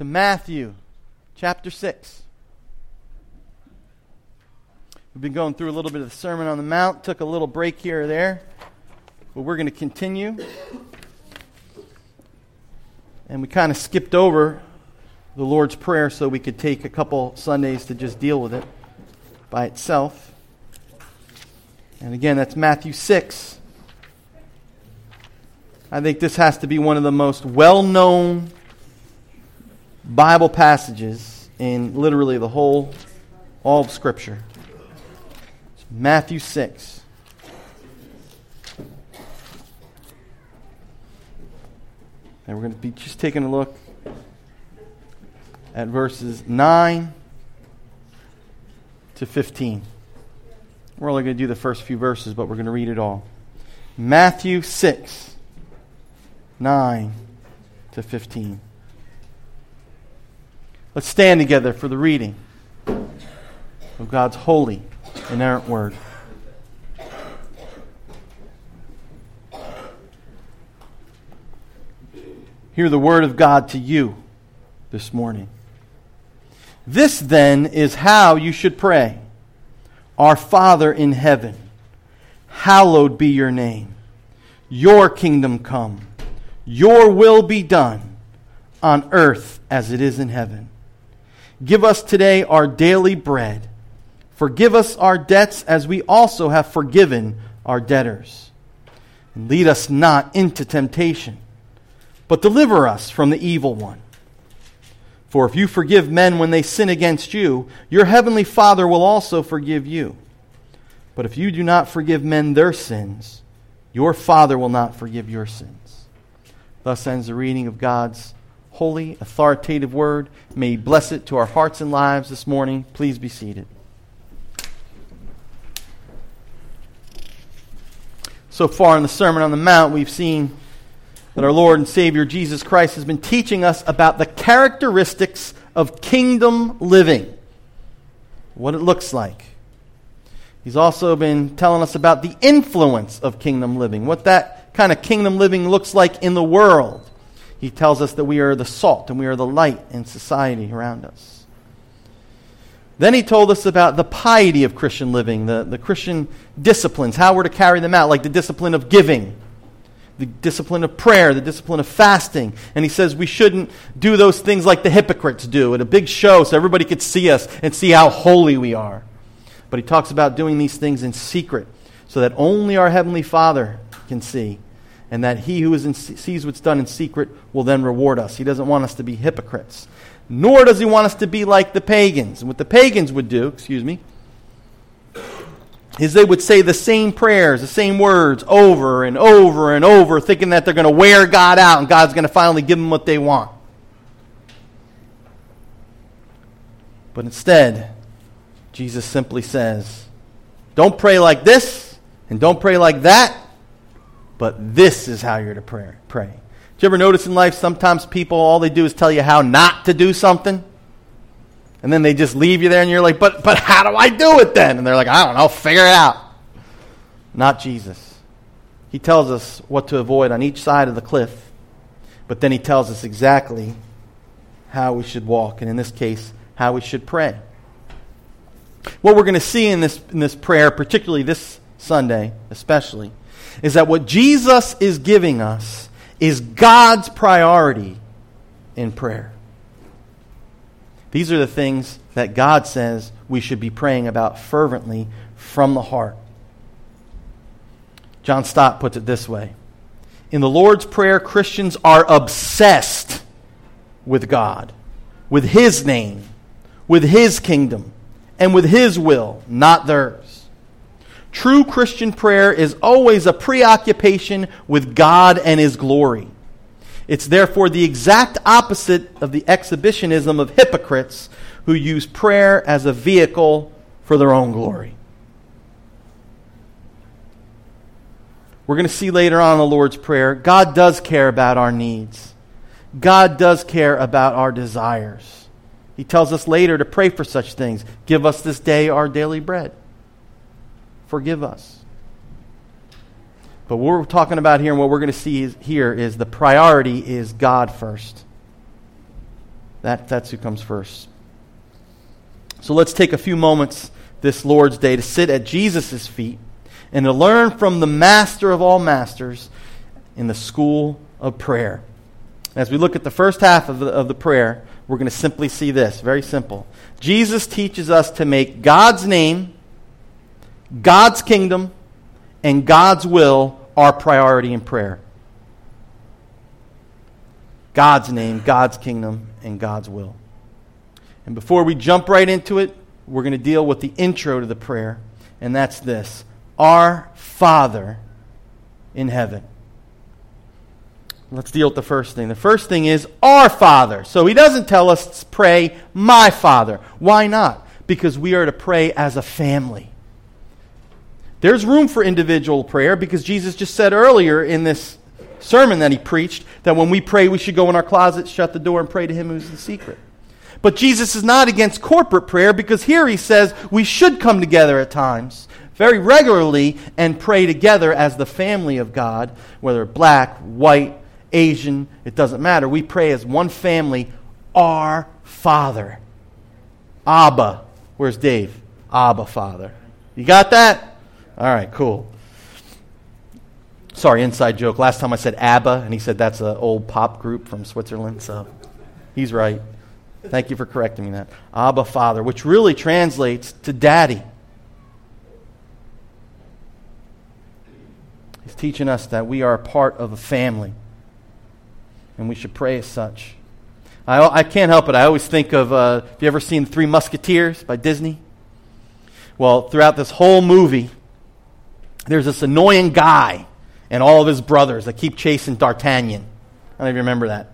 to Matthew chapter 6. We've been going through a little bit of the Sermon on the Mount, took a little break here or there, but we're going to continue. And we kind of skipped over the Lord's Prayer so we could take a couple Sundays to just deal with it by itself. And again, that's Matthew 6. I think this has to be one of the most well known Bible passages in literally the whole, all of Scripture. It's Matthew 6. And we're going to be just taking a look at verses 9 to 15. We're only going to do the first few verses, but we're going to read it all. Matthew 6, 9 to 15. Let's stand together for the reading of God's holy, inerrant word. Hear the word of God to you this morning. This then is how you should pray Our Father in heaven, hallowed be your name. Your kingdom come, your will be done on earth as it is in heaven. Give us today our daily bread. Forgive us our debts as we also have forgiven our debtors. And lead us not into temptation, but deliver us from the evil one. For if you forgive men when they sin against you, your heavenly Father will also forgive you. But if you do not forgive men their sins, your Father will not forgive your sins. Thus ends the reading of God's holy, authoritative word. May He bless it to our hearts and lives this morning. Please be seated. So far in the Sermon on the Mount, we've seen that our Lord and Savior Jesus Christ has been teaching us about the characteristics of kingdom living, what it looks like. He's also been telling us about the influence of kingdom living, what that kind of kingdom living looks like in the world. He tells us that we are the salt and we are the light in society around us. Then he told us about the piety of Christian living, the, the Christian disciplines, how we're to carry them out, like the discipline of giving, the discipline of prayer, the discipline of fasting. And he says we shouldn't do those things like the hypocrites do at a big show so everybody could see us and see how holy we are. But he talks about doing these things in secret so that only our Heavenly Father can see and that he who in, sees what's done in secret will then reward us. He doesn't want us to be hypocrites. Nor does he want us to be like the pagans. And what the pagans would do, excuse me, is they would say the same prayers, the same words over and over and over, thinking that they're going to wear God out and God's going to finally give them what they want. But instead, Jesus simply says, don't pray like this and don't pray like that but this is how you're to pray. pray. Do you ever notice in life sometimes people, all they do is tell you how not to do something? And then they just leave you there and you're like, but, but how do I do it then? And they're like, I don't know, figure it out. Not Jesus. He tells us what to avoid on each side of the cliff, but then he tells us exactly how we should walk, and in this case, how we should pray. What we're going to see in this, in this prayer, particularly this Sunday, especially, is that what Jesus is giving us is God's priority in prayer. These are the things that God says we should be praying about fervently from the heart. John Stott puts it this way In the Lord's Prayer, Christians are obsessed with God, with His name, with His kingdom, and with His will, not theirs. True Christian prayer is always a preoccupation with God and His glory. It's therefore the exact opposite of the exhibitionism of hypocrites who use prayer as a vehicle for their own glory. We're going to see later on in the Lord's Prayer, God does care about our needs. God does care about our desires. He tells us later to pray for such things. Give us this day our daily bread forgive us. But what we're talking about here and what we're going to see is, here is the priority is God first. That, that's who comes first. So let's take a few moments this Lord's Day to sit at Jesus' feet and to learn from the master of all masters in the school of prayer. As we look at the first half of the, of the prayer, we're going to simply see this very simple. Jesus teaches us to make God's name, God's kingdom, and God's will are priority in prayer. God's name, God's kingdom, and God's will. And before we jump right into it, we're going to deal with the intro to the prayer, and that's this Our Father in heaven. Let's deal with the first thing. The first thing is our Father. So he doesn't tell us pray, my Father. Why not? Because we are to pray as a family. There's room for individual prayer because Jesus just said earlier in this sermon that he preached that when we pray, we should go in our closet, shut the door, and pray to him who's in secret. But Jesus is not against corporate prayer because here he says we should come together at times, very regularly, and pray together as the family of God, whether black, white, Asian, it doesn't matter. We pray as one family, our Father. Abba. Where's Dave? Abba, Father. You got that? All right, cool. Sorry, inside joke. Last time I said ABBA, and he said that's an old pop group from Switzerland, so he's right. Thank you for correcting me that. Abba, Father, which really translates to daddy. He's teaching us that we are a part of a family and we should pray as such. I, I can't help it. I always think of uh, have you ever seen Three Musketeers by Disney? Well, throughout this whole movie, there's this annoying guy and all of his brothers that keep chasing D'Artagnan. I don't even remember that.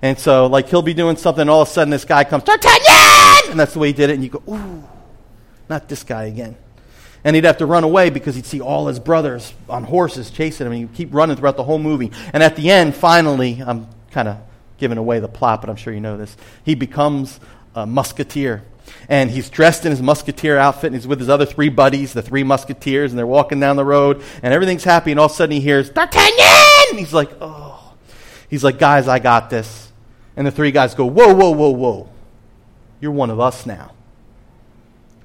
And so, like, he'll be doing something, and all of a sudden, this guy comes, D'Artagnan! And that's the way he did it, and you go, ooh, not this guy again. And he'd have to run away because he'd see all his brothers on horses chasing him, and he'd keep running throughout the whole movie. And at the end, finally, I'm kind of giving away the plot, but I'm sure you know this. He becomes a musketeer. And he's dressed in his musketeer outfit, and he's with his other three buddies, the three musketeers, and they're walking down the road, and everything's happy, and all of a sudden he hears, D'Artagnan! And he's like, oh. He's like, guys, I got this. And the three guys go, whoa, whoa, whoa, whoa. You're one of us now.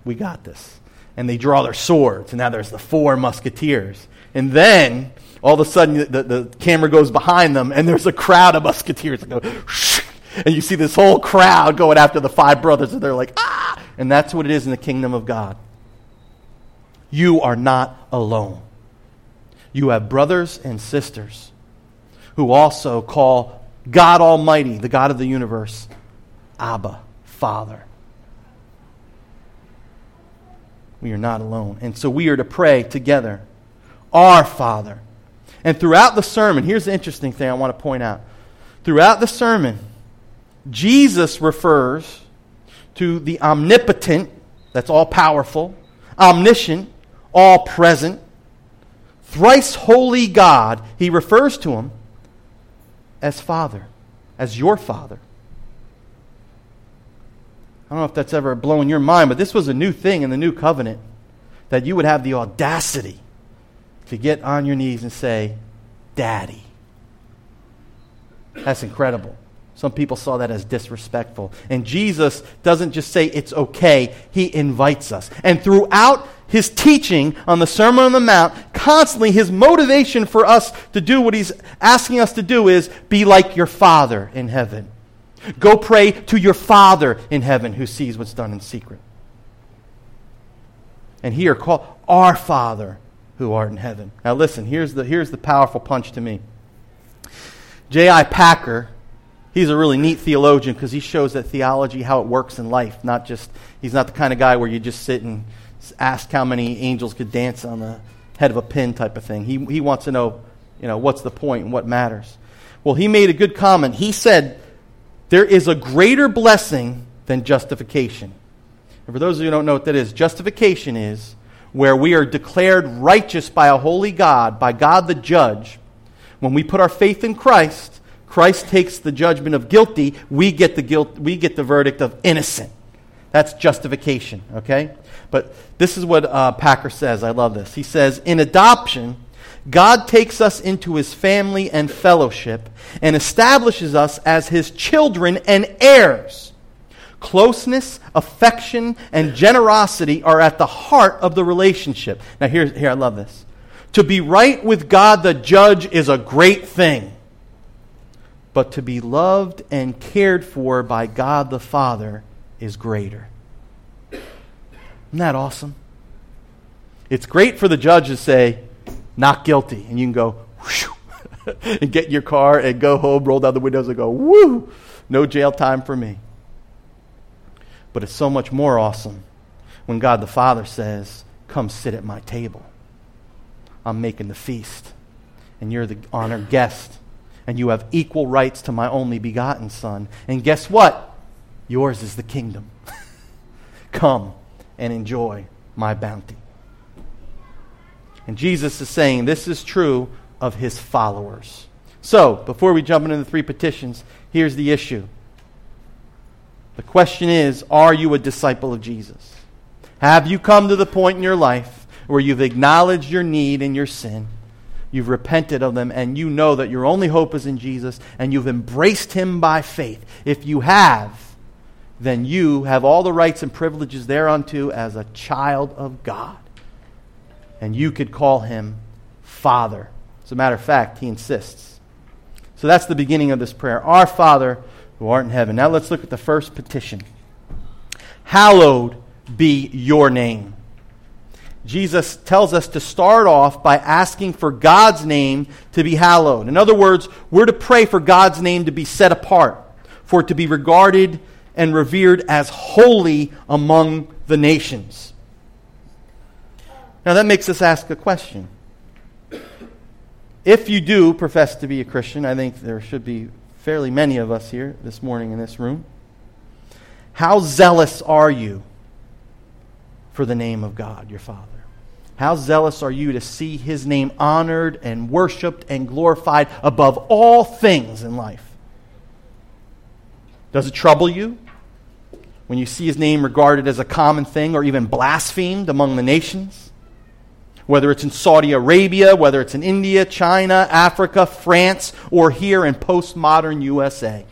We got this and they draw their swords, and now there's the four musketeers. And then all of a sudden the, the camera goes behind them, and there's a crowd of musketeers that go, and you see this whole crowd going after the five brothers, and they're like, ah! And that's what it is in the kingdom of God. You are not alone. You have brothers and sisters who also call God Almighty, the God of the universe, Abba, Father. we are not alone. And so we are to pray together. Our Father. And throughout the sermon, here's the interesting thing I want to point out. Throughout the sermon, Jesus refers to the omnipotent, that's all powerful, omniscient, all present, thrice holy God. He refers to him as Father, as your Father. I don't know if that's ever blown your mind, but this was a new thing in the new covenant that you would have the audacity to get on your knees and say, Daddy. That's incredible. Some people saw that as disrespectful. And Jesus doesn't just say it's okay, he invites us. And throughout his teaching on the Sermon on the Mount, constantly his motivation for us to do what he's asking us to do is be like your Father in heaven. Go pray to your Father in heaven who sees what's done in secret. And here, call our Father who art in heaven. Now, listen, here's the, here's the powerful punch to me. J.I. Packer, he's a really neat theologian because he shows that theology, how it works in life, not just, he's not the kind of guy where you just sit and ask how many angels could dance on the head of a pin type of thing. He, he wants to know, you know, what's the point and what matters. Well, he made a good comment. He said, there is a greater blessing than justification. And for those of you who don't know what that is, justification is where we are declared righteous by a holy God, by God the judge. When we put our faith in Christ, Christ takes the judgment of guilty, we get the guilt, we get the verdict of innocent. That's justification, okay? But this is what uh, Packer says. I love this. He says, In adoption, God takes us into his family and fellowship and establishes us as his children and heirs. Closeness, affection, and generosity are at the heart of the relationship. Now, here, here I love this. To be right with God the judge is a great thing. But to be loved and cared for by God the Father is greater. Isn't that awesome? It's great for the judge to say, not guilty. And you can go, and get in your car and go home, roll down the windows and go, woo, no jail time for me. But it's so much more awesome when God the Father says, come sit at my table. I'm making the feast. And you're the honored guest. And you have equal rights to my only begotten Son. And guess what? Yours is the kingdom. come and enjoy my bounty. And Jesus is saying this is true of his followers. So, before we jump into the three petitions, here's the issue. The question is Are you a disciple of Jesus? Have you come to the point in your life where you've acknowledged your need and your sin? You've repented of them, and you know that your only hope is in Jesus, and you've embraced him by faith. If you have, then you have all the rights and privileges thereunto as a child of God and you could call him Father. As a matter of fact, he insists. So that's the beginning of this prayer. Our Father who art in heaven. Now let's look at the first petition. Hallowed be your name. Jesus tells us to start off by asking for God's name to be hallowed. In other words, we're to pray for God's name to be set apart, for it to be regarded and revered as holy among the nations. Now, that makes us ask a question. If you do profess to be a Christian, I think there should be fairly many of us here this morning in this room. How zealous are you for the name of God, your Father? How zealous are you to see his name honored and worshiped and glorified above all things in life? Does it trouble you when you see his name regarded as a common thing or even blasphemed among the nations? whether it's in Saudi Arabia, whether it's in India, China, Africa, France, or here in postmodern USA,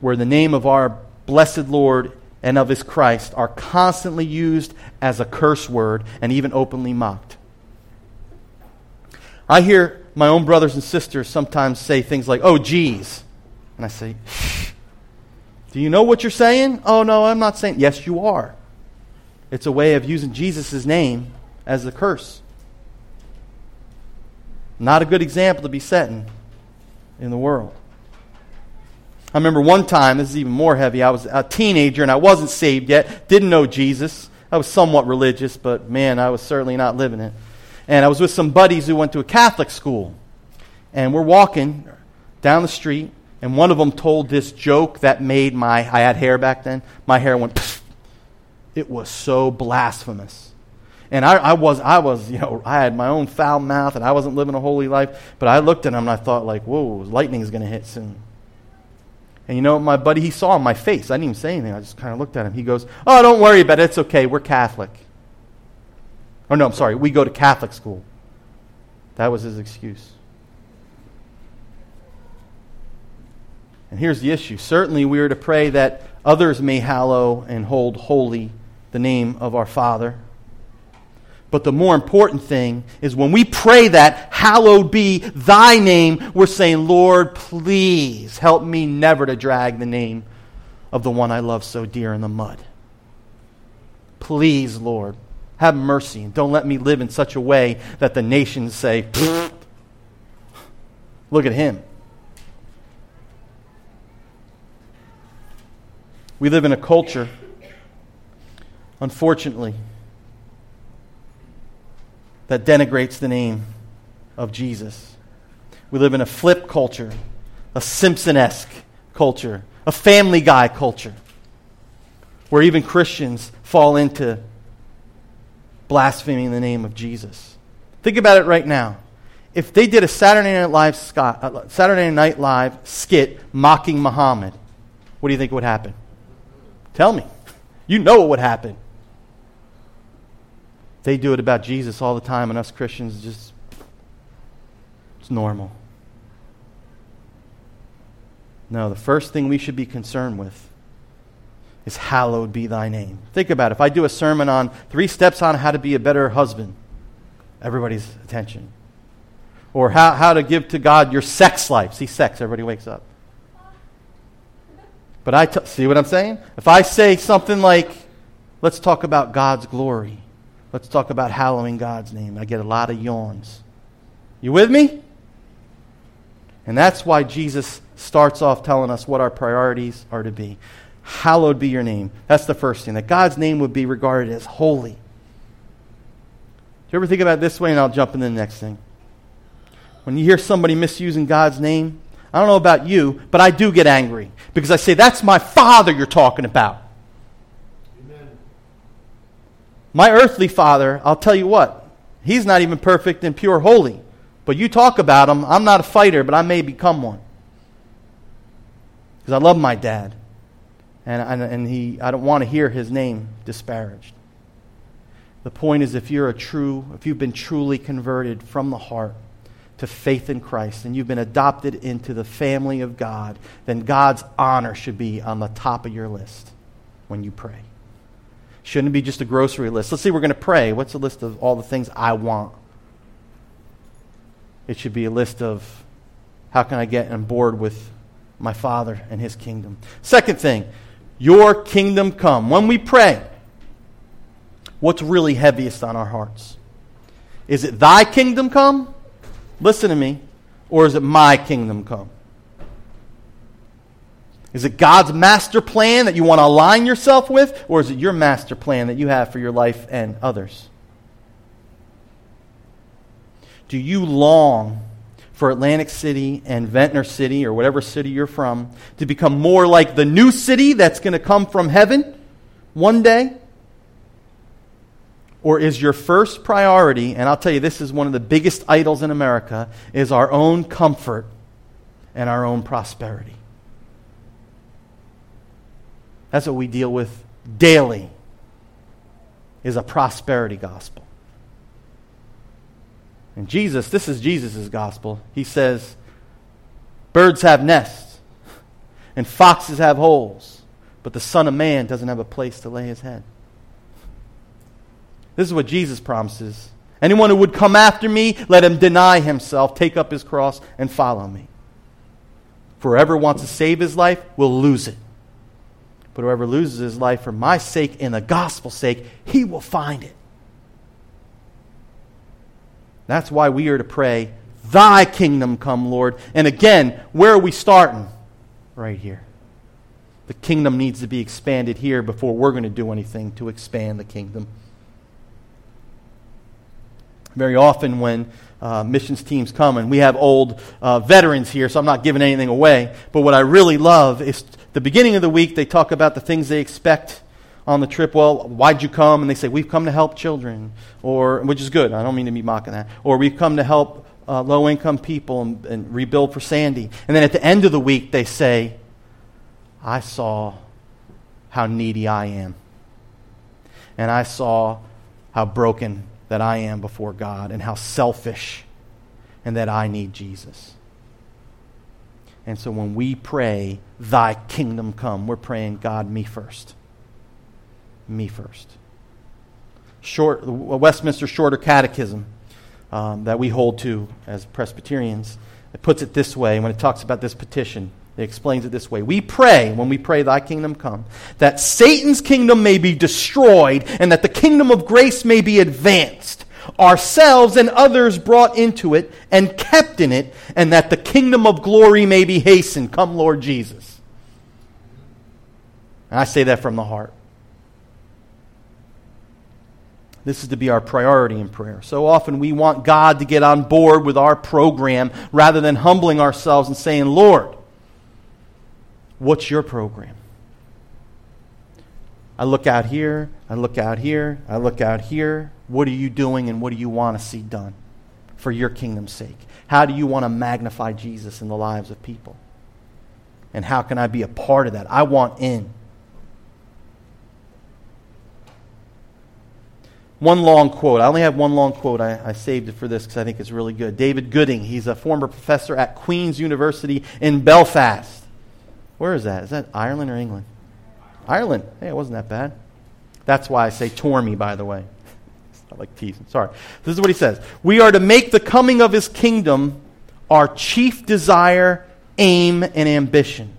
where the name of our blessed Lord and of his Christ are constantly used as a curse word and even openly mocked. I hear my own brothers and sisters sometimes say things like, oh, geez. And I say, do you know what you're saying? Oh, no, I'm not saying. Yes, you are. It's a way of using Jesus' name as a curse. Not a good example to be setting in the world. I remember one time, this is even more heavy. I was a teenager and I wasn't saved yet, didn't know Jesus. I was somewhat religious, but man, I was certainly not living it. And I was with some buddies who went to a Catholic school. And we're walking down the street, and one of them told this joke that made my, I had hair back then, my hair went it was so blasphemous. And I, I, was, I was, you know, I had my own foul mouth and I wasn't living a holy life. But I looked at him and I thought, like, whoa, lightning is going to hit soon. And you know, my buddy, he saw my face. I didn't even say anything. I just kind of looked at him. He goes, oh, don't worry about it. It's okay. We're Catholic. Oh, no, I'm sorry. We go to Catholic school. That was his excuse. And here's the issue. Certainly, we are to pray that others may hallow and hold holy the name of our Father. But the more important thing is when we pray that, hallowed be thy name, we're saying, Lord, please help me never to drag the name of the one I love so dear in the mud. Please, Lord, have mercy and don't let me live in such a way that the nations say, look at him. We live in a culture unfortunately, that denigrates the name of Jesus. We live in a flip culture, a Simpson esque culture, a family guy culture, where even Christians fall into blaspheming the name of Jesus. Think about it right now. If they did a Saturday Night Live, uh, Saturday Night Live skit mocking Muhammad, what do you think would happen? Tell me. You know what would happen. They do it about Jesus all the time, and us Christians just, it's normal. No, the first thing we should be concerned with is hallowed be thy name. Think about it. If I do a sermon on three steps on how to be a better husband, everybody's attention. Or how, how to give to God your sex life. See, sex, everybody wakes up. But I t- see what I'm saying? If I say something like, let's talk about God's glory, let's talk about hallowing God's name, I get a lot of yawns. You with me? And that's why Jesus starts off telling us what our priorities are to be. Hallowed be your name. That's the first thing, that God's name would be regarded as holy. Do you ever think about this way? And I'll jump into the next thing. When you hear somebody misusing God's name, I don't know about you, but I do get angry because I say, That's my father you're talking about. Amen. My earthly father, I'll tell you what, he's not even perfect and pure holy. But you talk about him, I'm not a fighter, but I may become one. Because I love my dad and, and, and he, I don't want to hear his name disparaged. The point is, if you're a true, if you've been truly converted from the heart to faith in Christ and you've been adopted into the family of God, then God's honor should be on the top of your list when you pray. Shouldn't be just a grocery list? Let's see, we're going to pray. What's the list of all the things I want? It should be a list of how can I get on board with my Father and His kingdom. Second thing, your kingdom come. When we pray, what's really heaviest on our hearts? Is it thy kingdom come? Listen to me. Or is it my kingdom come? Is it God's master plan that you want to align yourself with? Or is it your master plan that you have for your life and others? Do you long for Atlantic City and Ventnor City, or whatever city you're from, to become more like the new city that's going to come from heaven one day? Or is your first priority, and I'll tell you this is one of the biggest idols in America, is our own comfort and our own prosperity? That's what we deal with daily is a prosperity gospel. And Jesus, this is Jesus' gospel. He says, Birds have nests, and foxes have holes, but the Son of Man doesn't have a place to lay his head. This is what Jesus promises. Anyone who would come after me, let him deny himself, take up his cross, and follow me. Whoever wants to save his life will lose it. But whoever loses his life for my sake and the gospel's sake, he will find it. That's why we are to pray, Thy kingdom come, Lord. And again, where are we starting? Right here. The kingdom needs to be expanded here before we're going to do anything to expand the kingdom. Very often, when uh, missions teams come, and we have old uh, veterans here, so I'm not giving anything away, but what I really love is the beginning of the week, they talk about the things they expect on the trip, well, why'd you come? And they say, we've come to help children, or which is good. I don't mean to be mocking that. Or we've come to help uh, low income people and, and rebuild for Sandy. And then at the end of the week, they say, I saw how needy I am. And I saw how broken that I am before God and how selfish and that I need Jesus. And so when we pray, Thy kingdom come, we're praying, God, me first me first. Short, Westminster Shorter Catechism um, that we hold to as Presbyterians, it puts it this way when it talks about this petition. It explains it this way. We pray, when we pray, Thy kingdom come, that Satan's kingdom may be destroyed and that the kingdom of grace may be advanced, ourselves and others brought into it and kept in it, and that the kingdom of glory may be hastened. Come, Lord Jesus. And I say that from the heart. This is to be our priority in prayer. So often we want God to get on board with our program rather than humbling ourselves and saying, Lord, what's your program? I look out here, I look out here, I look out here. What are you doing and what do you want to see done for your kingdom's sake? How do you want to magnify Jesus in the lives of people? And how can I be a part of that? I want in. one long quote. I only have one long quote. I, I saved it for this because I think it's really good. David Gooding, he's a former professor at Queen's University in Belfast. Where is that? Is that Ireland or England? Ireland. Hey, it wasn't that bad. That's why I say Tormy, by the way. I like teasing. Sorry. This is what he says We are to make the coming of his kingdom our chief desire, aim, and ambition.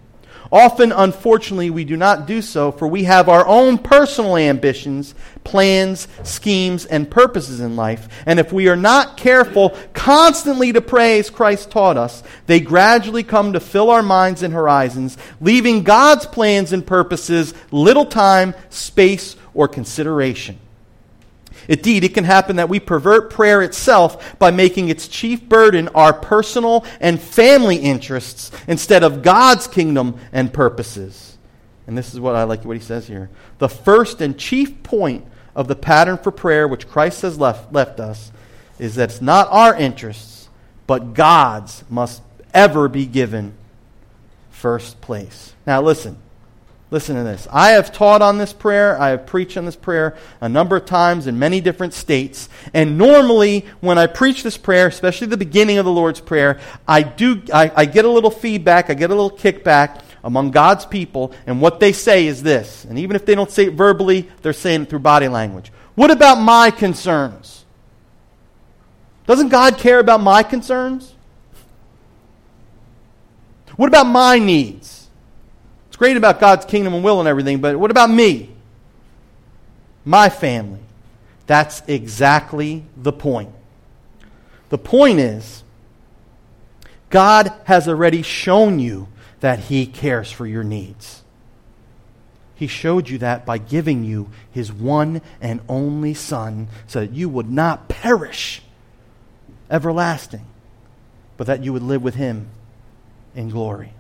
Often, unfortunately, we do not do so, for we have our own personal ambitions, plans, schemes, and purposes in life. And if we are not careful constantly to pray as Christ taught us, they gradually come to fill our minds and horizons, leaving God's plans and purposes little time, space, or consideration. Indeed, it can happen that we pervert prayer itself by making its chief burden our personal and family interests instead of God's kingdom and purposes. And this is what I like what he says here. The first and chief point of the pattern for prayer which Christ has left, left us is that it's not our interests, but God's must ever be given first place. Now, listen. Listen to this. I have taught on this prayer. I have preached on this prayer a number of times in many different states. And normally, when I preach this prayer, especially the beginning of the Lord's Prayer, I, do, I, I get a little feedback, I get a little kickback among God's people. And what they say is this. And even if they don't say it verbally, they're saying it through body language. What about my concerns? Doesn't God care about my concerns? What about my needs? Great about God's kingdom and will and everything, but what about me? My family. That's exactly the point. The point is, God has already shown you that He cares for your needs. He showed you that by giving you His one and only Son so that you would not perish everlasting, but that you would live with Him in glory.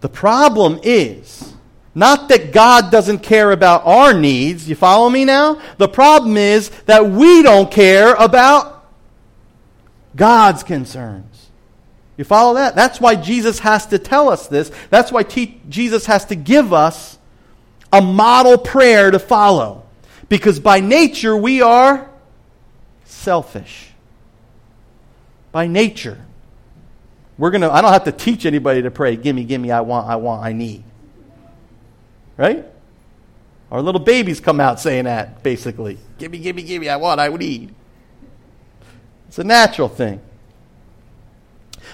The problem is not that God doesn't care about our needs. You follow me now? The problem is that we don't care about God's concerns. You follow that? That's why Jesus has to tell us this. That's why te- Jesus has to give us a model prayer to follow. Because by nature, we are selfish. By nature. We're gonna, I don't have to teach anybody to pray, gimme, gimme, I want, I want, I need. Right? Our little babies come out saying that, basically. Gimme, gimme, gimme, I want, I need. It's a natural thing.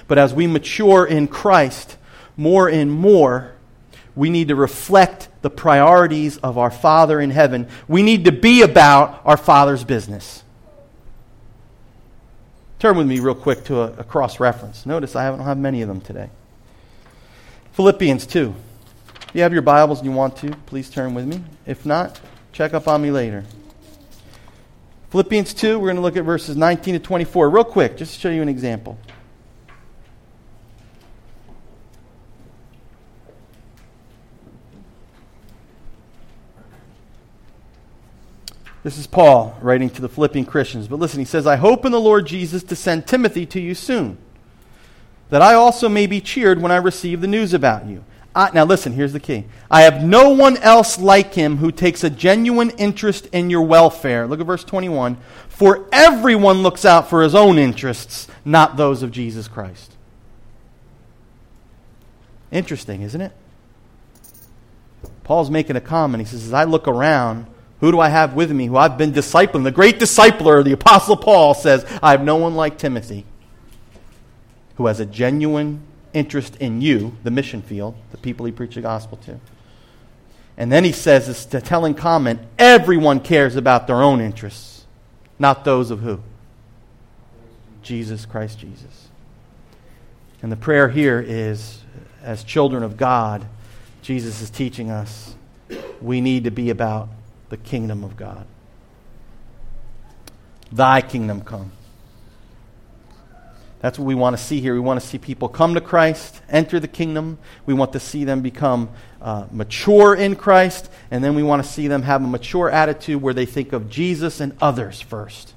But as we mature in Christ more and more, we need to reflect the priorities of our Father in heaven. We need to be about our Father's business. Turn with me real quick to a, a cross reference. Notice I don't have many of them today. Philippians 2. If you have your Bibles and you want to, please turn with me. If not, check up on me later. Philippians 2, we're going to look at verses 19 to 24. Real quick, just to show you an example. This is Paul writing to the Philippian Christians. But listen, he says, I hope in the Lord Jesus to send Timothy to you soon, that I also may be cheered when I receive the news about you. I, now, listen, here's the key. I have no one else like him who takes a genuine interest in your welfare. Look at verse 21. For everyone looks out for his own interests, not those of Jesus Christ. Interesting, isn't it? Paul's making a comment. He says, As I look around, who do I have with me who I've been discipling? The great discipler, the Apostle Paul, says, I have no one like Timothy who has a genuine interest in you, the mission field, the people he preached the gospel to. And then he says this to telling comment everyone cares about their own interests, not those of who? Jesus Christ Jesus. And the prayer here is as children of God, Jesus is teaching us we need to be about the kingdom of God. Thy kingdom come. That's what we want to see here. We want to see people come to Christ, enter the kingdom. We want to see them become uh, mature in Christ, and then we want to see them have a mature attitude where they think of Jesus and others first.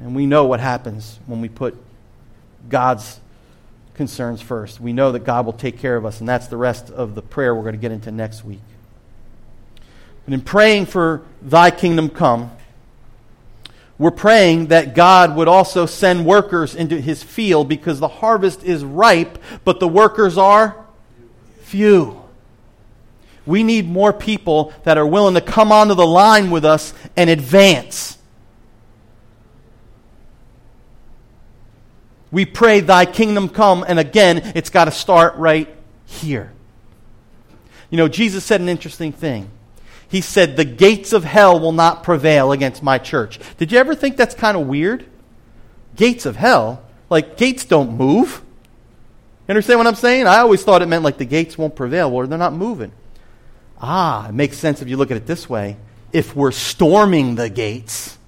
And we know what happens when we put God's concerns first. We know that God will take care of us, and that's the rest of the prayer we're going to get into next week. And in praying for thy kingdom come, we're praying that God would also send workers into his field because the harvest is ripe, but the workers are few. We need more people that are willing to come onto the line with us and advance. We pray, Thy kingdom come, and again, it's got to start right here. You know, Jesus said an interesting thing. He said, The gates of hell will not prevail against my church. Did you ever think that's kind of weird? Gates of hell? Like, gates don't move. You understand what I'm saying? I always thought it meant like the gates won't prevail. Well, they're not moving. Ah, it makes sense if you look at it this way. If we're storming the gates,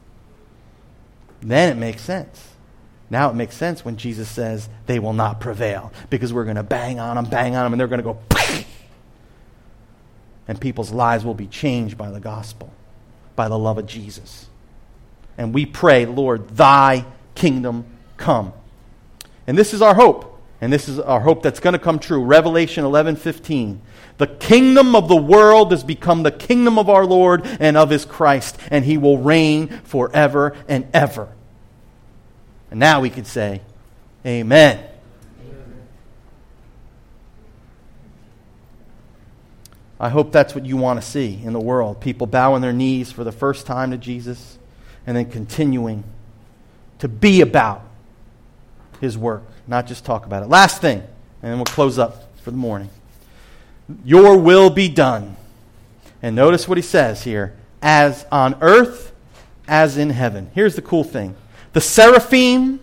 then it makes sense. Now it makes sense when Jesus says they will not prevail because we're going to bang on them, bang on them, and they're going to go, and people's lives will be changed by the gospel, by the love of Jesus. And we pray, Lord, thy kingdom come. And this is our hope. And this is our hope that's going to come true. Revelation 11 15. The kingdom of the world has become the kingdom of our Lord and of his Christ, and he will reign forever and ever. And now we can say, Amen. I hope that's what you want to see in the world. People bowing their knees for the first time to Jesus and then continuing to be about his work, not just talk about it. Last thing, and then we'll close up for the morning. Your will be done. And notice what he says here as on earth as in heaven. Here's the cool thing the seraphim,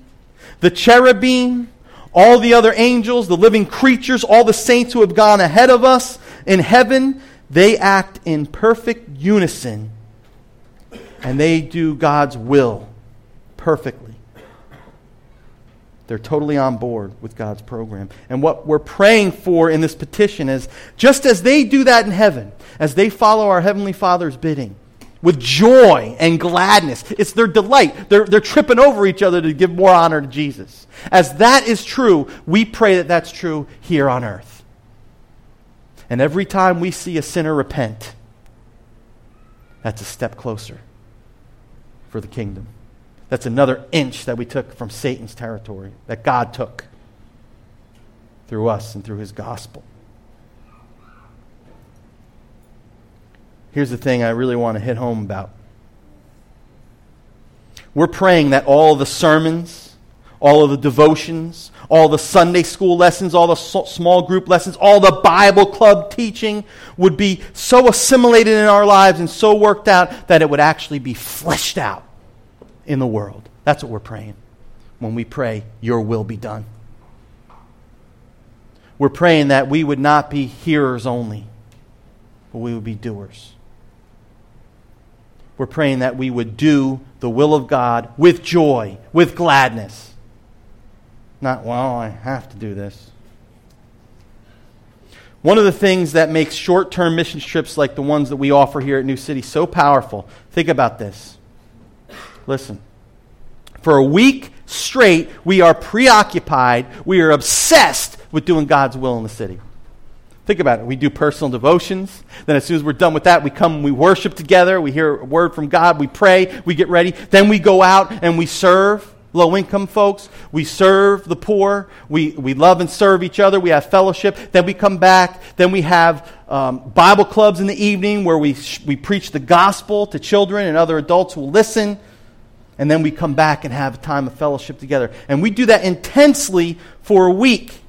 the cherubim, all the other angels, the living creatures, all the saints who have gone ahead of us in heaven, they act in perfect unison and they do God's will perfectly. They're totally on board with God's program. And what we're praying for in this petition is just as they do that in heaven, as they follow our Heavenly Father's bidding, with joy and gladness. It's their delight. They're, they're tripping over each other to give more honor to Jesus. As that is true, we pray that that's true here on earth. And every time we see a sinner repent, that's a step closer for the kingdom. That's another inch that we took from Satan's territory, that God took through us and through his gospel. Here's the thing I really want to hit home about. We're praying that all the sermons, all of the devotions, all the Sunday school lessons, all the small group lessons, all the Bible club teaching would be so assimilated in our lives and so worked out that it would actually be fleshed out in the world. That's what we're praying when we pray, Your will be done. We're praying that we would not be hearers only, but we would be doers. We're praying that we would do the will of God with joy, with gladness. Not, well, I have to do this. One of the things that makes short term mission trips like the ones that we offer here at New City so powerful, think about this. Listen. For a week straight, we are preoccupied, we are obsessed with doing God's will in the city. Think about it. We do personal devotions. Then, as soon as we're done with that, we come we worship together. We hear a word from God. We pray. We get ready. Then we go out and we serve low income folks. We serve the poor. We, we love and serve each other. We have fellowship. Then we come back. Then we have um, Bible clubs in the evening where we, sh- we preach the gospel to children and other adults who will listen. And then we come back and have a time of fellowship together. And we do that intensely for a week.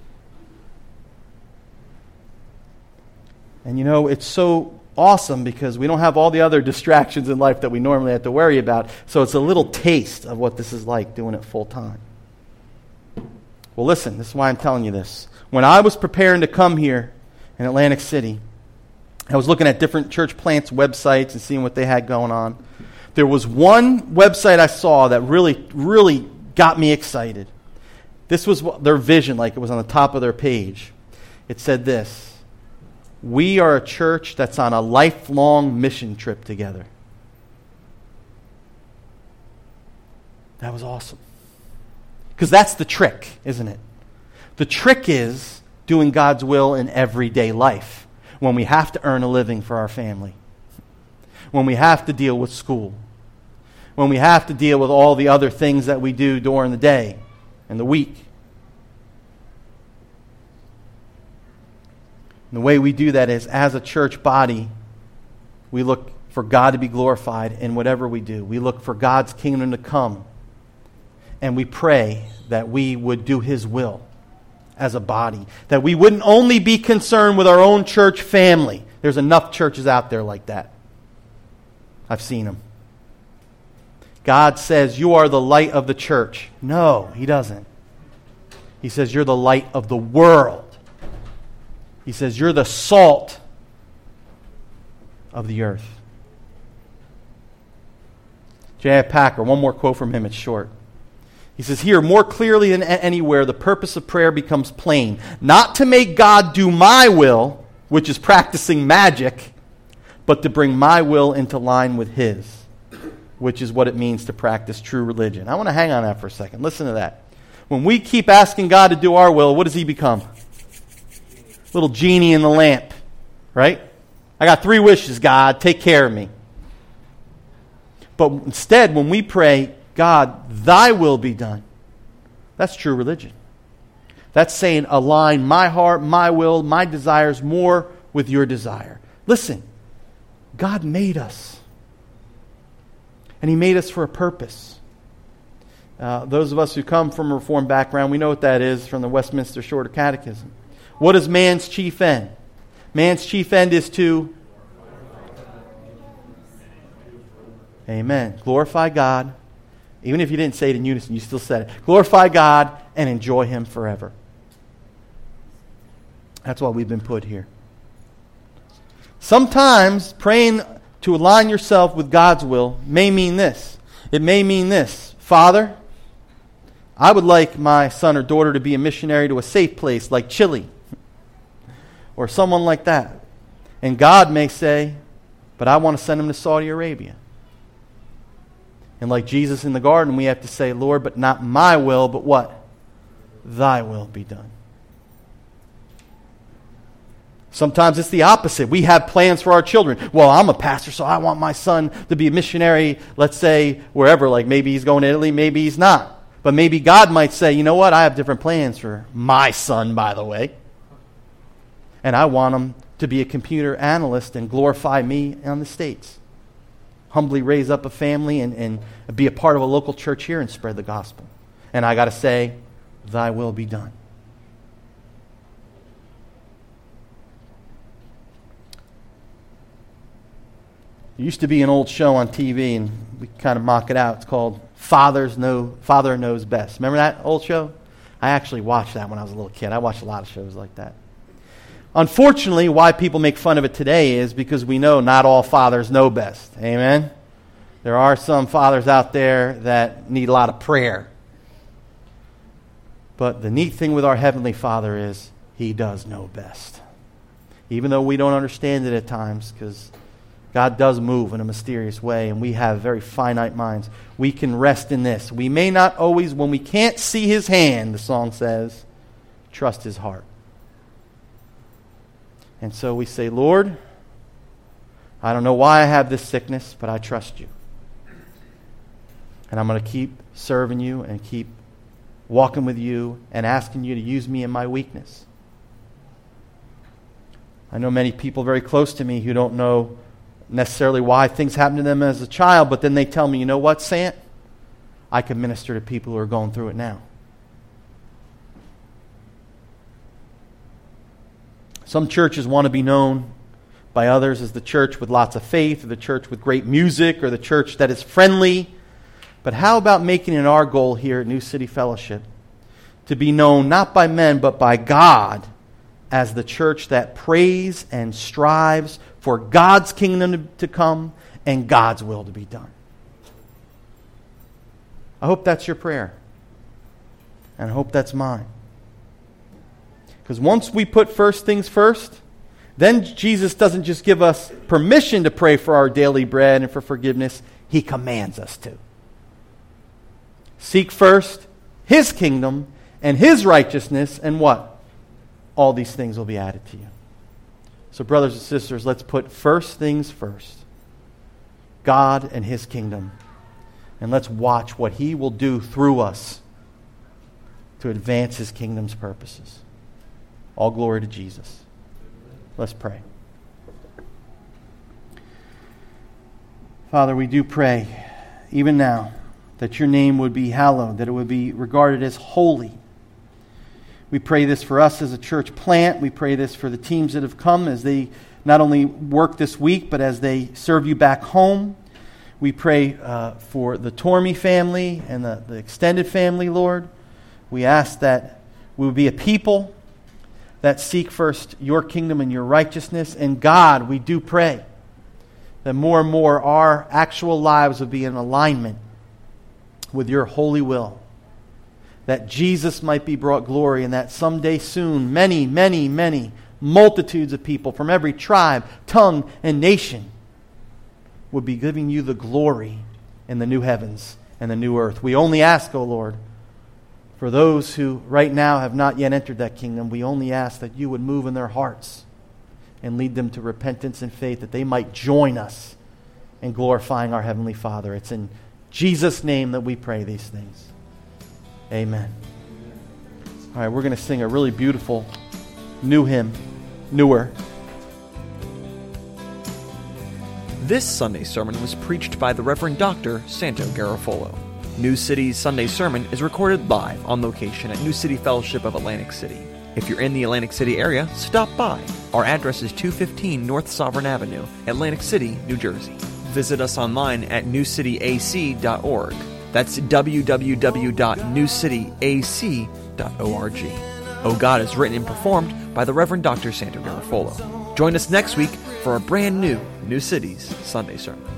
And you know, it's so awesome because we don't have all the other distractions in life that we normally have to worry about. So it's a little taste of what this is like doing it full time. Well, listen, this is why I'm telling you this. When I was preparing to come here in Atlantic City, I was looking at different church plants' websites and seeing what they had going on. There was one website I saw that really, really got me excited. This was their vision, like it was on the top of their page. It said this we are a church that's on a lifelong mission trip together. That was awesome. Because that's the trick, isn't it? The trick is doing God's will in everyday life when we have to earn a living for our family, when we have to deal with school, when we have to deal with all the other things that we do during the day and the week. And the way we do that is as a church body, we look for God to be glorified in whatever we do. We look for God's kingdom to come. And we pray that we would do His will as a body. That we wouldn't only be concerned with our own church family. There's enough churches out there like that. I've seen them. God says, You are the light of the church. No, He doesn't. He says, You're the light of the world. He says, You're the salt of the earth. J.I. Packer, one more quote from him, it's short. He says, Here, more clearly than anywhere, the purpose of prayer becomes plain. Not to make God do my will, which is practicing magic, but to bring my will into line with His, which is what it means to practice true religion. I want to hang on that for a second. Listen to that. When we keep asking God to do our will, what does He become? Little genie in the lamp, right? I got three wishes, God. Take care of me. But instead, when we pray, God, thy will be done, that's true religion. That's saying, align my heart, my will, my desires more with your desire. Listen, God made us, and He made us for a purpose. Uh, those of us who come from a Reformed background, we know what that is from the Westminster Shorter Catechism. What is man's chief end? Man's chief end is to Amen. Glorify God. Even if you didn't say it in unison, you still said it. Glorify God and enjoy Him forever. That's why we've been put here. Sometimes praying to align yourself with God's will may mean this. It may mean this Father, I would like my son or daughter to be a missionary to a safe place like Chile or someone like that. And God may say, But I want to send him to Saudi Arabia. And like Jesus in the garden, we have to say, Lord, but not my will, but what? Thy will be done. Sometimes it's the opposite. We have plans for our children. Well, I'm a pastor, so I want my son to be a missionary, let's say, wherever. Like maybe he's going to Italy, maybe he's not. But maybe God might say, you know what? I have different plans for my son, by the way. And I want him to be a computer analyst and glorify me on the States humbly raise up a family and, and be a part of a local church here and spread the gospel. And I got to say, Thy will be done. There used to be an old show on TV, and we kind of mock it out. It's called Father's Know, Father Knows Best. Remember that old show? I actually watched that when I was a little kid. I watched a lot of shows like that. Unfortunately, why people make fun of it today is because we know not all fathers know best. Amen? There are some fathers out there that need a lot of prayer. But the neat thing with our Heavenly Father is He does know best. Even though we don't understand it at times, because God does move in a mysterious way, and we have very finite minds. We can rest in this. We may not always, when we can't see His hand, the song says, trust His heart. And so we say, Lord, I don't know why I have this sickness, but I trust you. And I'm going to keep serving you and keep walking with you and asking you to use me in my weakness. I know many people very close to me who don't know necessarily why things happen to them as a child, but then they tell me, you know what, Sant? I can minister to people who are going through it now. Some churches want to be known by others as the church with lots of faith, or the church with great music, or the church that is friendly. But how about making it our goal here at New City Fellowship to be known not by men, but by God as the church that prays and strives for God's kingdom to come and God's will to be done? I hope that's your prayer. And I hope that's mine. Because once we put first things first, then Jesus doesn't just give us permission to pray for our daily bread and for forgiveness, He commands us to. Seek first His kingdom and his righteousness, and what? All these things will be added to you. So, brothers and sisters, let's put first things first God and his kingdom. And let's watch what he will do through us to advance his kingdom's purposes. All glory to Jesus. Let's pray. Father, we do pray, even now, that your name would be hallowed, that it would be regarded as holy. We pray this for us as a church plant. We pray this for the teams that have come as they not only work this week, but as they serve you back home. We pray uh, for the Tormey family and the, the extended family, Lord. We ask that we would be a people that seek first your kingdom and your righteousness. And God, we do pray that more and more our actual lives would be in alignment with your holy will. That Jesus might be brought glory, and that someday soon, many, many, many multitudes of people from every tribe, tongue, and nation would be giving you the glory in the new heavens and the new earth. We only ask, O oh Lord, for those who right now have not yet entered that kingdom, we only ask that you would move in their hearts and lead them to repentance and faith that they might join us in glorifying our Heavenly Father. It's in Jesus' name that we pray these things. Amen. All right, we're going to sing a really beautiful new hymn, newer. This Sunday sermon was preached by the Reverend Dr. Santo Garofolo. New City's Sunday sermon is recorded live on location at New City Fellowship of Atlantic City. If you're in the Atlantic City area, stop by. Our address is 215 North Sovereign Avenue, Atlantic City, New Jersey. Visit us online at newcityac.org. That's www.newcityac.org. Oh God is written and performed by the Reverend Dr. Santo Garofolo. Join us next week for a brand new New City's Sunday sermon.